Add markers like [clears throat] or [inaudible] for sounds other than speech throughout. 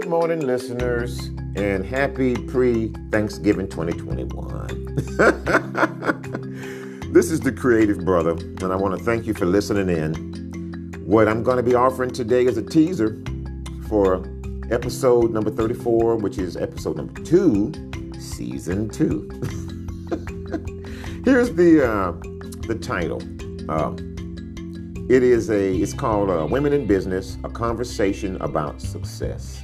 Good morning, listeners, and happy pre Thanksgiving 2021. [laughs] this is the Creative Brother, and I want to thank you for listening in. What I'm going to be offering today is a teaser for episode number 34, which is episode number two, season two. [laughs] Here's the uh, the title. Uh, it is a. It's called uh, "Women in Business: A Conversation About Success,"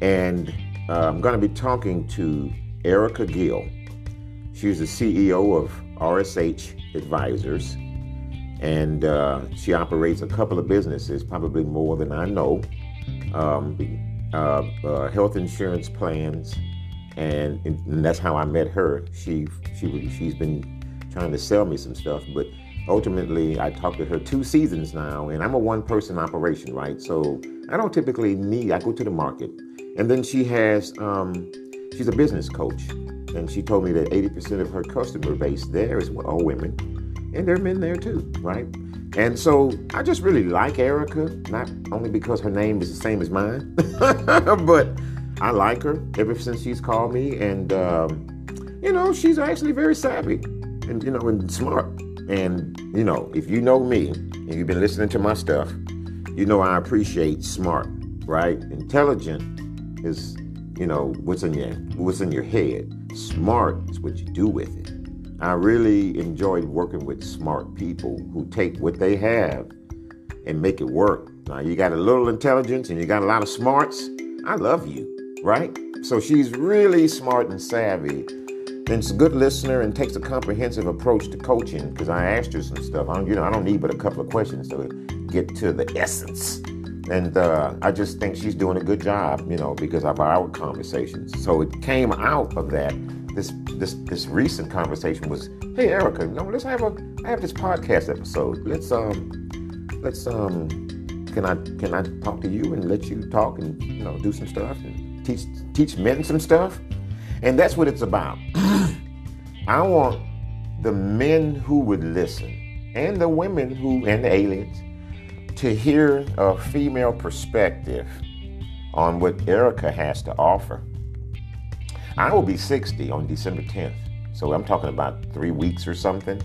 and uh, I'm going to be talking to Erica Gill. She's the CEO of RSH Advisors, and uh, she operates a couple of businesses, probably more than I know. Um, uh, uh, health insurance plans, and, and that's how I met her. She she she's been trying to sell me some stuff, but ultimately I talked to her two seasons now, and I'm a one person operation, right? So I don't typically need, I go to the market. And then she has, um, she's a business coach, and she told me that 80% of her customer base there is all women, and there are men there too, right? And so I just really like Erica, not only because her name is the same as mine, [laughs] but I like her ever since she's called me, and um, you know she's actually very savvy and you know and smart. And, you know, if you know me and you've been listening to my stuff, you know I appreciate smart, right? Intelligent is, you know, what's in your what's in your head. Smart is what you do with it. I really enjoyed working with smart people who take what they have and make it work. Now you got a little intelligence and you got a lot of smarts. I love you, right? So she's really smart and savvy and she's a good listener and takes a comprehensive approach to coaching because I asked her some stuff. I don't, you know, I don't need but a couple of questions to get to the essence. And uh, I just think she's doing a good job, you know, because of our conversations. So it came out of that. This this this recent conversation was, hey Erica, you know, let's have a I have this podcast episode. Let's um let's um can I can I talk to you and let you talk and you know do some stuff and teach teach men some stuff? And that's what it's about. [clears throat] I want the men who would listen and the women who and the aliens to hear a female perspective on what Erica has to offer. I will be 60 on December 10th. So I'm talking about three weeks or something.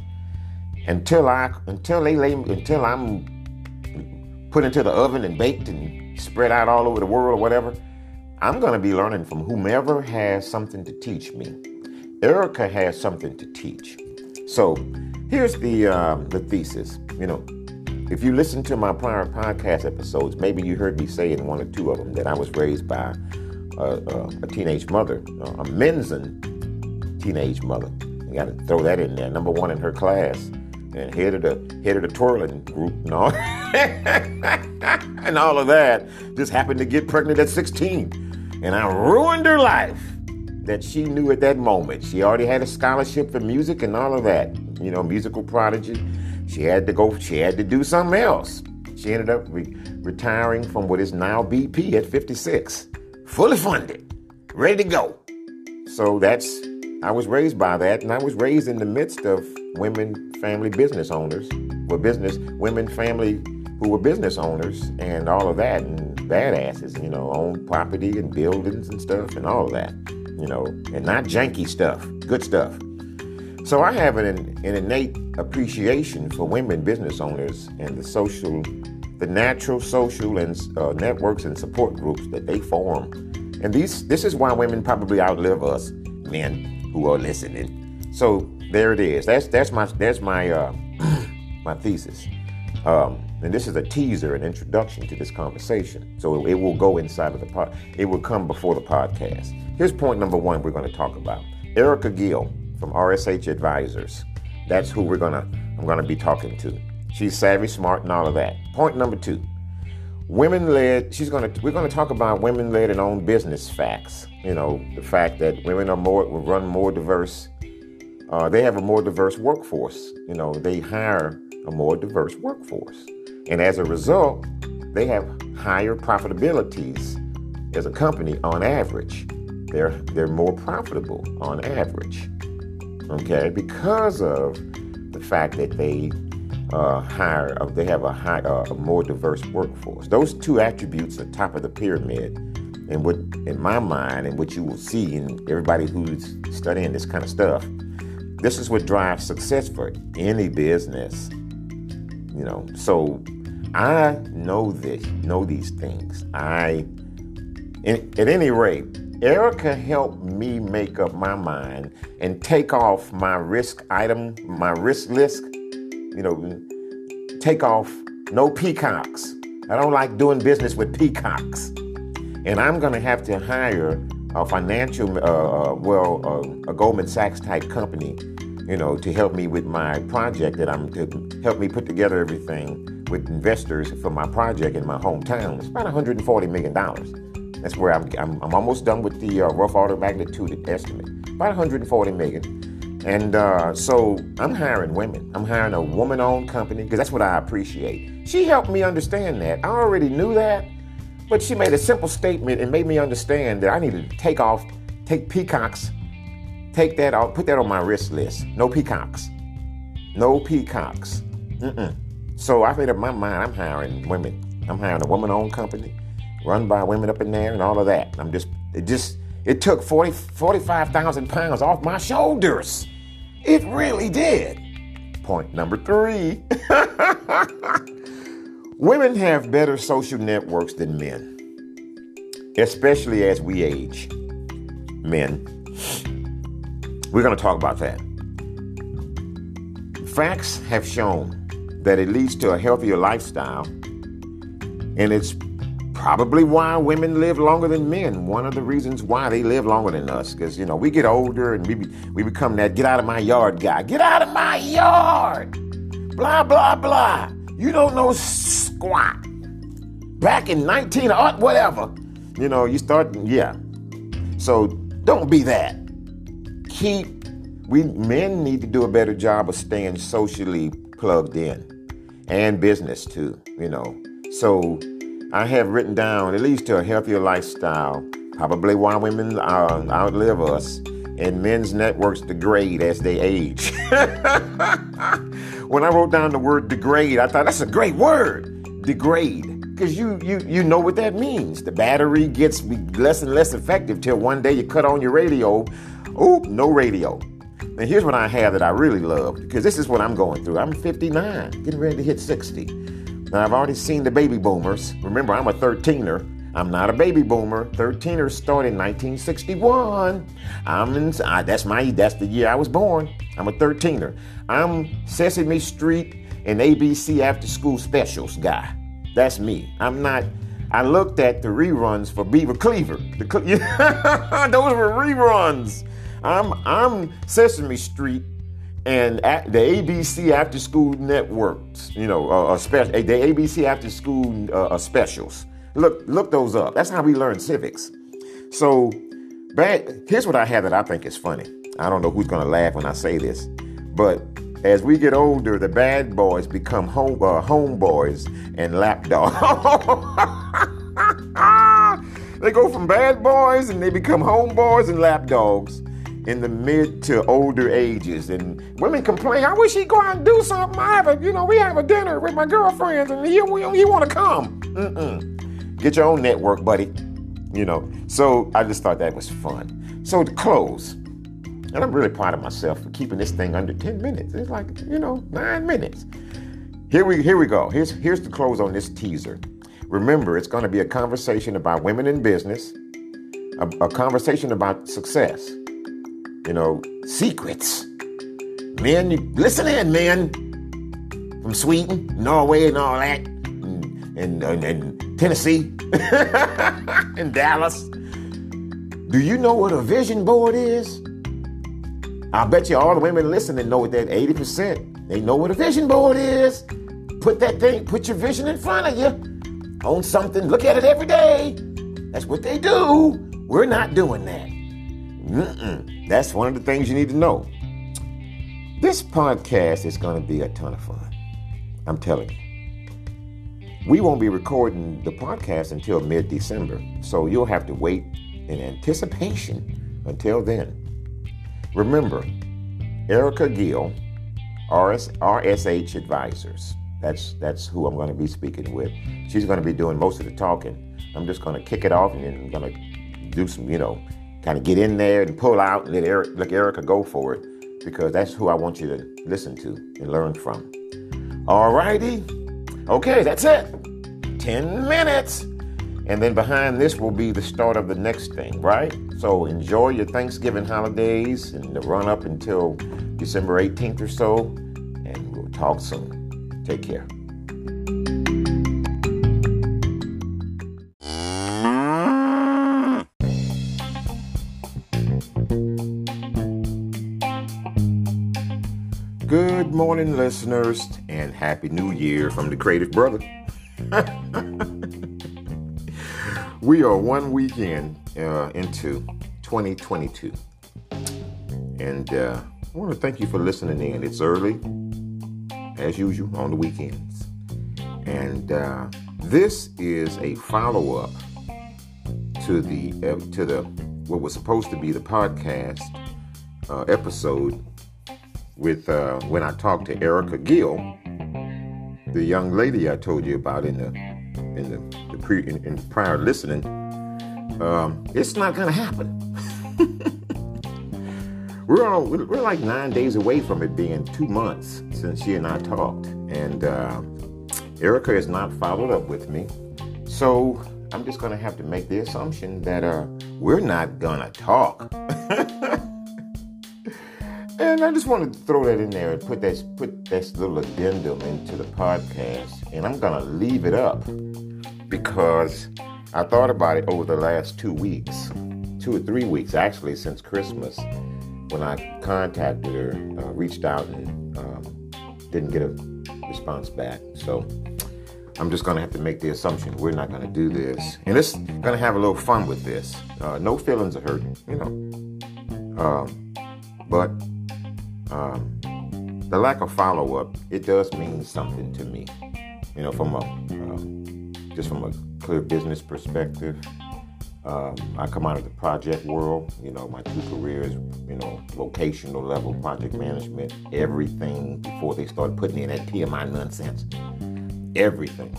Until I until they lay until I'm put into the oven and baked and spread out all over the world or whatever, I'm gonna be learning from whomever has something to teach me. Erica has something to teach. So here's the um, the thesis. You know, if you listen to my prior podcast episodes, maybe you heard me say in one or two of them that I was raised by a, a, a teenage mother, uh, a Mensan teenage mother. You got to throw that in there. Number one in her class, and head of the head of the twirling group, and all, [laughs] and all of that. Just happened to get pregnant at 16, and I ruined her life that she knew at that moment. She already had a scholarship for music and all of that, you know, musical prodigy. She had to go, she had to do something else. She ended up re- retiring from what is now BP at 56, fully funded, ready to go. So that's, I was raised by that, and I was raised in the midst of women family business owners, were business, women family who were business owners and all of that, and badasses, you know, own property and buildings and stuff and all of that you know, and not janky stuff, good stuff. So I have an, an innate appreciation for women business owners and the social, the natural social and uh, networks and support groups that they form. And these, this is why women probably outlive us men who are listening. So there it is. That's that's my that's my uh, [clears throat] my thesis. Um, and this is a teaser, an introduction to this conversation. So it, it will go inside of the pod. It will come before the podcast. Here's point number one we're going to talk about. Erica Gill from RSH Advisors. That's who we're gonna I'm gonna be talking to. She's savvy, smart, and all of that. Point number two. Women led, she's gonna we're gonna talk about women led and owned business facts. You know, the fact that women are more will run more diverse, uh, they have a more diverse workforce. You know, they hire a more diverse workforce. And as a result, they have higher profitabilities as a company on average they're they're more profitable on average. Okay, because of the fact that they uh, higher, uh, they have a, high, uh, a more diverse workforce. Those two attributes are top of the pyramid. And what, in my mind, and what you will see in everybody who's studying this kind of stuff, this is what drives success for any business. You know, so I know this, know these things. I, in, at any rate, Erica helped me make up my mind and take off my risk item, my risk list. You know, take off no peacocks. I don't like doing business with peacocks. And I'm going to have to hire a financial, uh, uh well, uh, a Goldman Sachs type company, you know, to help me with my project that I'm to help me put together everything with investors for my project in my hometown. It's about 140 million dollars. That's where I'm, I'm, I'm almost done with the uh, rough order magnitude estimate, about 140 million. And uh, so I'm hiring women. I'm hiring a woman owned company because that's what I appreciate. She helped me understand that. I already knew that, but she made a simple statement and made me understand that I needed to take off, take peacocks, take that off, put that on my risk list. No peacocks. No peacocks. Mm-mm. So I made up my mind I'm hiring women. I'm hiring a woman owned company run by women up in there and all of that. I'm just, it just, it took 40, 45,000 pounds off my shoulders. It really did. Point number three [laughs] women have better social networks than men, especially as we age. Men. We're going to talk about that. Facts have shown that it leads to a healthier lifestyle, and it's probably why women live longer than men. One of the reasons why they live longer than us, because you know we get older and we be, we become that get out of my yard guy. Get out of my yard. Blah blah blah. You don't know squat. Back in 19 or uh, whatever, you know you start yeah. So don't be that. Keep we men need to do a better job of staying socially plugged in, and business too. You know so I have written down, it leads to a healthier lifestyle, probably why women uh, outlive us, and men's networks degrade as they age. [laughs] when I wrote down the word degrade, I thought that's a great word, degrade. Because you, you, you know what that means. The battery gets less and less effective till one day you cut on your radio. Oop, no radio. And here's what I have that I really love, because this is what I'm going through. I'm 59, getting ready to hit 60. Now, I've already seen the baby boomers. Remember, I'm a 13er. I'm not a baby boomer. 13ers started in 1961. I'm in, that's my that's the year I was born. I'm a 13er. I'm Sesame Street and ABC after school specials guy. That's me. I'm not I looked at the reruns for Beaver Cleaver. The, [laughs] those were reruns. I'm I'm Sesame Street and the ABC After School Networks, you know, uh, uh, special, the ABC After School uh, uh, specials. Look, look those up. That's how we learn civics. So, bad. Here's what I have that I think is funny. I don't know who's gonna laugh when I say this, but as we get older, the bad boys become home uh, homeboys and lapdogs. [laughs] they go from bad boys and they become homeboys and lapdogs in the mid to older ages. And women complain, I wish he'd go out and do something. I have a, you know, we have a dinner with my girlfriends and he, he want to come. Mm-mm. Get your own network, buddy. You know, so I just thought that was fun. So to close, and I'm really proud of myself for keeping this thing under 10 minutes. It's like, you know, nine minutes. Here we here we go. Here's here's the close on this teaser. Remember, it's going to be a conversation about women in business, a, a conversation about success, you know, secrets. You, listen in, men. From Sweden, Norway, and all that, and, and, and, and Tennessee, [laughs] and Dallas. Do you know what a vision board is? I bet you all the women listening know what that 80%. They know what a vision board is. Put that thing, put your vision in front of you. Own something, look at it every day. That's what they do. We're not doing that. Mm-mm. That's one of the things you need to know. This podcast is going to be a ton of fun. I'm telling you. We won't be recording the podcast until mid December, so you'll have to wait in anticipation until then. Remember, Erica Gill RS, RSH Advisors. That's that's who I'm going to be speaking with. She's going to be doing most of the talking. I'm just going to kick it off and then I'm going to do some, you know, kind of get in there and pull out and let Eric, let Erica go for it because that's who I want you to listen to and learn from. All righty. Okay, that's it. 10 minutes. And then behind this will be the start of the next thing, right? So enjoy your Thanksgiving holidays and the run up until December 18th or so. And we'll talk soon. Take care. Good morning, listeners, and Happy New Year from the Creative Brother. [laughs] we are one weekend uh, into 2022. And uh, I want to thank you for listening in. It's early, as usual, on the weekends. And uh, this is a follow up to the uh, to the what was supposed to be the podcast uh, episode with uh, when I talked to Erica Gill, the young lady I told you about in the in the, the pre in, in prior listening, um, it's not gonna happen. [laughs] we're all we're like nine days away from it being two months since she and I talked, and uh, Erica has not followed up with me, so I'm just gonna have to make the assumption that uh, we're not gonna talk. [laughs] and I just wanted to throw that in there and put that put this little addendum into the podcast, and I'm gonna leave it up because I thought about it over the last two weeks, two or three weeks actually, since Christmas, when I contacted her, uh, reached out, and um, didn't get a response back. So I'm just to have to make the assumption we're not to do this. And it's to have a little fun with this. Uh, no feelings are hurt, you know. Um, but um, the lack of follow up, it does mean something to me. You know, from a um, just from a clear business perspective. Um, I come out of the project world, you know, my two careers, you know, vocational level project management, everything before they started putting in that PMI nonsense. Everything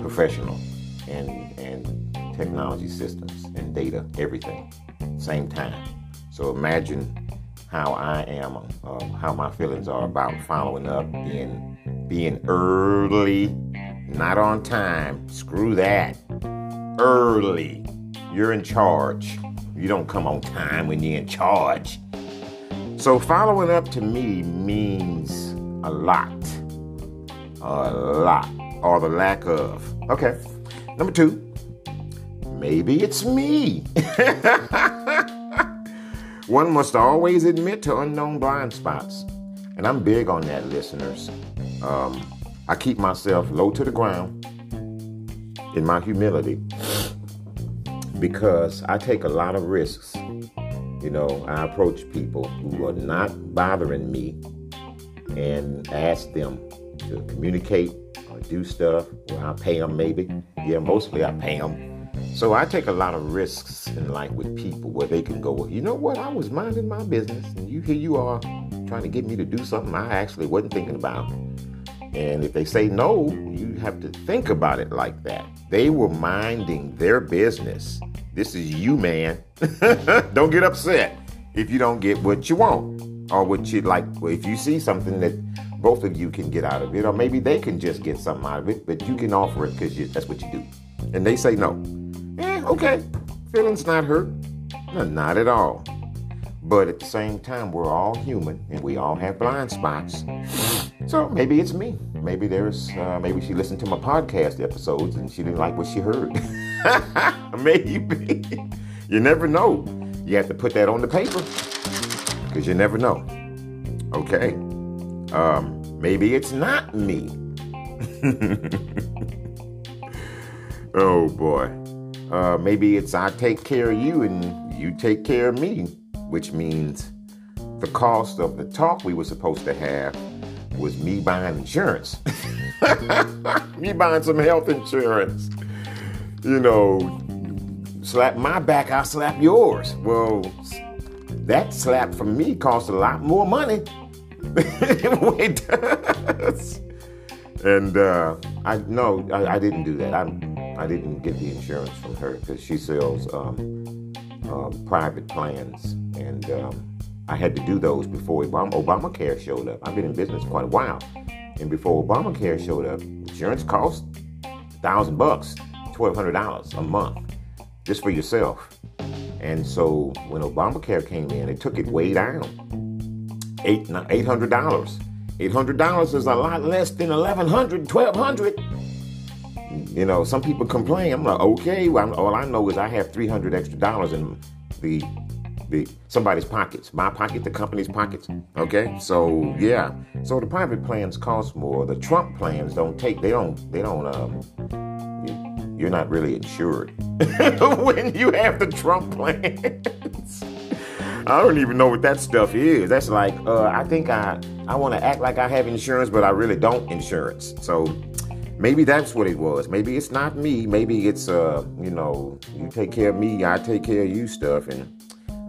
professional and and technology systems and data, everything, same time. So imagine how I am, uh, how my feelings are about following up, being being early not on time. Screw that. Early. You're in charge. You don't come on time when you're in charge. So following up to me means a lot. A lot. Or the lack of. Okay. Number two, maybe it's me. [laughs] One must always admit to unknown blind spots. And I'm big on that, listeners. Um, I keep myself low to the ground in my humility because I take a lot of risks. You know, I approach people who are not bothering me and ask them to communicate or do stuff. Well, I pay them maybe. Yeah, mostly I pay them. So I take a lot of risks in life with people where they can go, well, you know what? I was minding my business, and you here you are trying to get me to do something I actually wasn't thinking about. And if they say no, you have to think about it like that. They were minding their business. This is you, man. [laughs] don't get upset if you don't get what you want or what you like. If you see something that both of you can get out of it, or maybe they can just get something out of it, but you can offer it because that's what you do. And they say no. Okay. Feelings not hurt. No, not at all. But at the same time, we're all human and we all have blind spots. So maybe it's me. Maybe there's, uh, maybe she listened to my podcast episodes and she didn't like what she heard. [laughs] maybe. You never know. You have to put that on the paper because you never know. Okay. Um, maybe it's not me. [laughs] oh boy. Uh, maybe it's I take care of you and you take care of me which means the cost of the talk we were supposed to have was me buying insurance. [laughs] me buying some health insurance. You know, slap my back, I'll slap yours. Well, that slap from me cost a lot more money [laughs] it does. And uh, I no, I, I, didn't do that. I I didn't get the insurance from her because she sells um, um, private plans, and um, I had to do those before Obama, Obamacare showed up. I've been in business quite a while, and before Obamacare showed up, insurance cost thousand bucks, twelve hundred dollars a month, just for yourself. And so when Obamacare came in, it took it way down. Eight eight hundred dollars. Eight hundred dollars is a lot less than eleven hundred, twelve hundred. You know, some people complain. I'm like, okay, well, all I know is I have three hundred extra dollars in the the somebody's pockets, my pocket, the company's pockets. Okay, so yeah, so the private plans cost more. The Trump plans don't take. They don't. They don't. Um, you're not really insured [laughs] when you have the Trump plans. [laughs] I don't even know what that stuff is. That's like uh, I think I I want to act like I have insurance, but I really don't insurance. So maybe that's what it was. Maybe it's not me. Maybe it's uh you know you take care of me, I take care of you stuff, and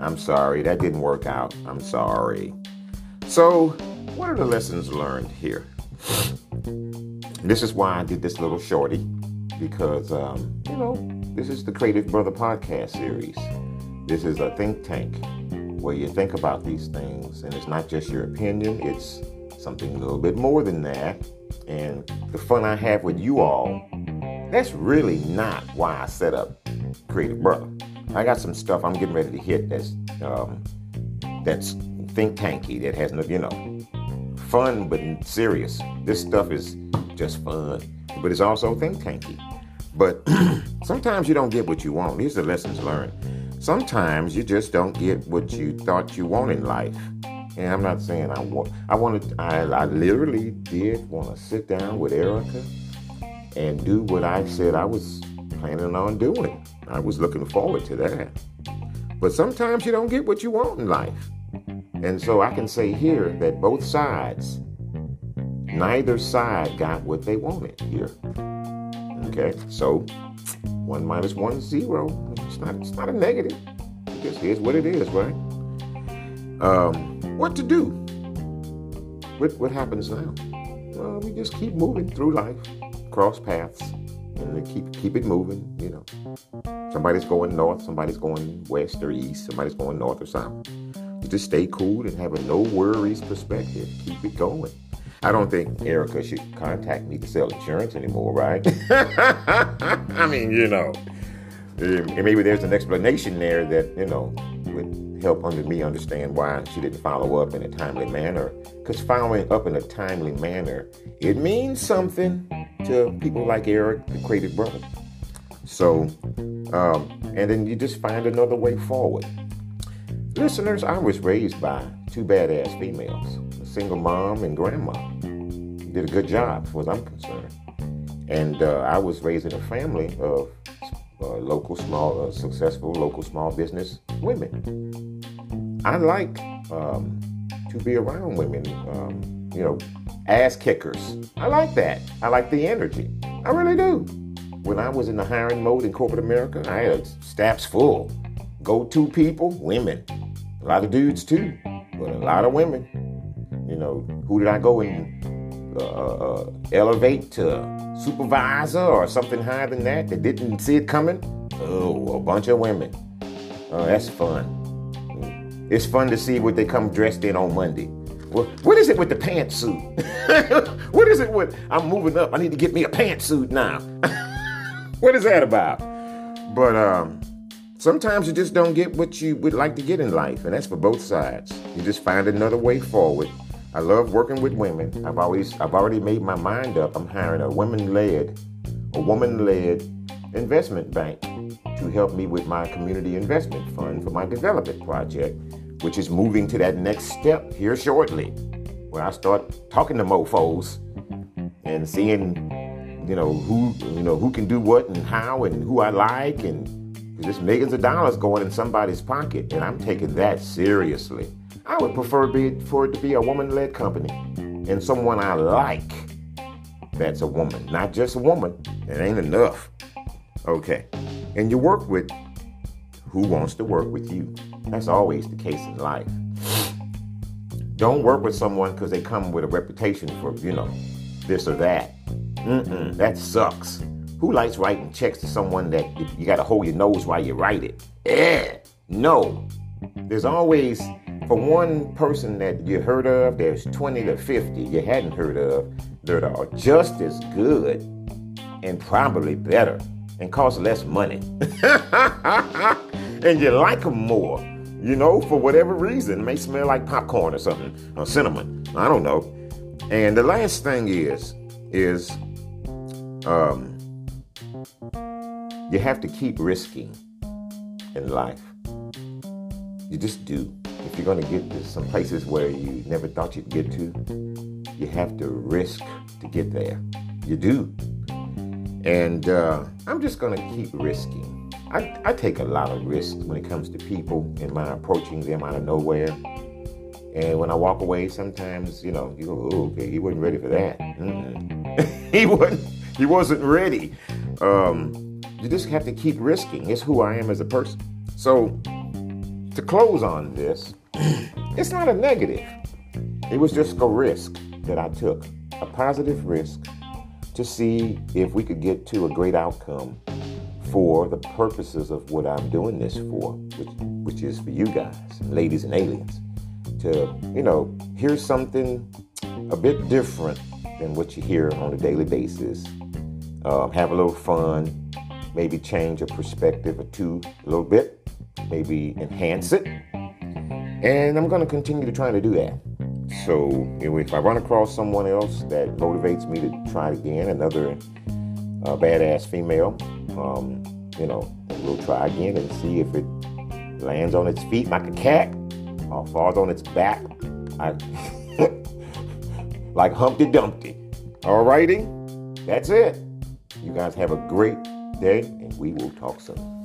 I'm sorry, that didn't work out. I'm sorry. So, what are the lessons learned here? This is why I did this little shorty, because, um, you know, this is the Creative Brother podcast series. This is a think tank where you think about these things, and it's not just your opinion, it's something a little bit more than that. And the fun I have with you all, that's really not why I set up Creative Brother. I got some stuff I'm getting ready to hit that's um, that's think tanky that has no, you know, fun but serious. This stuff is just fun, but it's also think tanky. But [clears throat] sometimes you don't get what you want. These are lessons learned. Sometimes you just don't get what you thought you want in life. And I'm not saying I want. I wanted. I, I literally did want to sit down with Erica and do what I said I was planning on doing. I was looking forward to that. But sometimes you don't get what you want in life. And so I can say here that both sides, neither side got what they wanted here. Okay, so one minus one is zero. It's not, it's not a negative. It just is what it is, right? Um, what to do? What, what happens now? Well, we just keep moving through life, cross paths, and keep keep it moving. You know, somebody's going north, somebody's going west or east, somebody's going north or south. You just stay cool and have a no worries perspective. Keep it going. I don't think Erica should contact me to sell insurance anymore, right? [laughs] I mean, you know, maybe there's an explanation there that you know help under me understand why she didn't follow up in a timely manner. Because following up in a timely manner, it means something to people like Eric, the creative brother. So, um, and then you just find another way forward. Listeners, I was raised by two badass females, a single mom and grandma. Did a good job, as far as I'm concerned. And uh, I was raised in a family of uh, local small, uh, successful local small business women. I like um, to be around women, um, you know, ass kickers. I like that. I like the energy. I really do. When I was in the hiring mode in corporate America, I had staffs full. Go to people, women. A lot of dudes too, but a lot of women. You know, who did I go and uh, uh, elevate to supervisor or something higher than that that didn't see it coming? Oh, a bunch of women. Oh, that's fun. It's fun to see what they come dressed in on Monday. Well, what is it with the pantsuit? [laughs] what is it with I'm moving up? I need to get me a pantsuit now. [laughs] what is that about? But um, sometimes you just don't get what you would like to get in life, and that's for both sides. You just find another way forward. I love working with women. I've always I've already made my mind up. I'm hiring a women-led, a woman-led investment bank to help me with my community investment fund for my development project which is moving to that next step here shortly, where I start talking to mofos and seeing, you know, who you know who can do what and how and who I like and there's millions of dollars going in somebody's pocket, and I'm taking that seriously. I would prefer be, for it to be a woman-led company and someone I like. That's a woman, not just a woman. It ain't enough. Okay, and you work with who wants to work with you. That's always the case in life. Don't work with someone because they come with a reputation for, you know, this or that. Mm-mm, that sucks. Who likes writing checks to someone that you got to hold your nose while you write it? Eh, no. There's always, for one person that you heard of, there's 20 to 50 you hadn't heard of that are just as good and probably better and cost less money. [laughs] and you like them more, you know, for whatever reason. It may smell like popcorn or something, or cinnamon. I don't know. And the last thing is, is um, you have to keep risking in life. You just do. If you're going to get to some places where you never thought you'd get to, you have to risk to get there. You do. And uh, I'm just going to keep risking. I, I take a lot of risks when it comes to people and my approaching them out of nowhere. And when I walk away, sometimes you know you go, oh, okay, he wasn't ready for that. [laughs] he wasn't. He wasn't ready. Um, you just have to keep risking. It's who I am as a person. So to close on this, [clears throat] it's not a negative. It was just a risk that I took, a positive risk to see if we could get to a great outcome for the purposes of what I'm doing this for, which, which is for you guys, ladies and aliens, to, you know, hear something a bit different than what you hear on a daily basis. Um, have a little fun, maybe change a perspective or two a little bit, maybe enhance it. And I'm going to continue to try to do that. So if I run across someone else that motivates me to try again, another uh, badass female, um, you know, we'll try again and see if it lands on its feet like a cat or falls on its back [laughs] like Humpty Dumpty. Alrighty, that's it. You guys have a great day, and we will talk soon.